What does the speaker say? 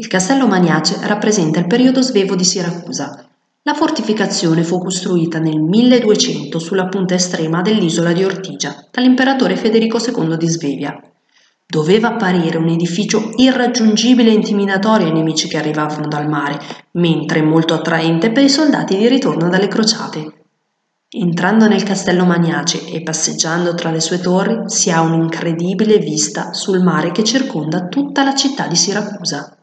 Il castello Maniace rappresenta il periodo svevo di Siracusa. La fortificazione fu costruita nel 1200 sulla punta estrema dell'isola di Ortigia dall'imperatore Federico II di Svevia. Doveva apparire un edificio irraggiungibile e intimidatorio ai nemici che arrivavano dal mare, mentre molto attraente per i soldati di ritorno dalle crociate. Entrando nel castello Maniace e passeggiando tra le sue torri si ha un'incredibile vista sul mare che circonda tutta la città di Siracusa.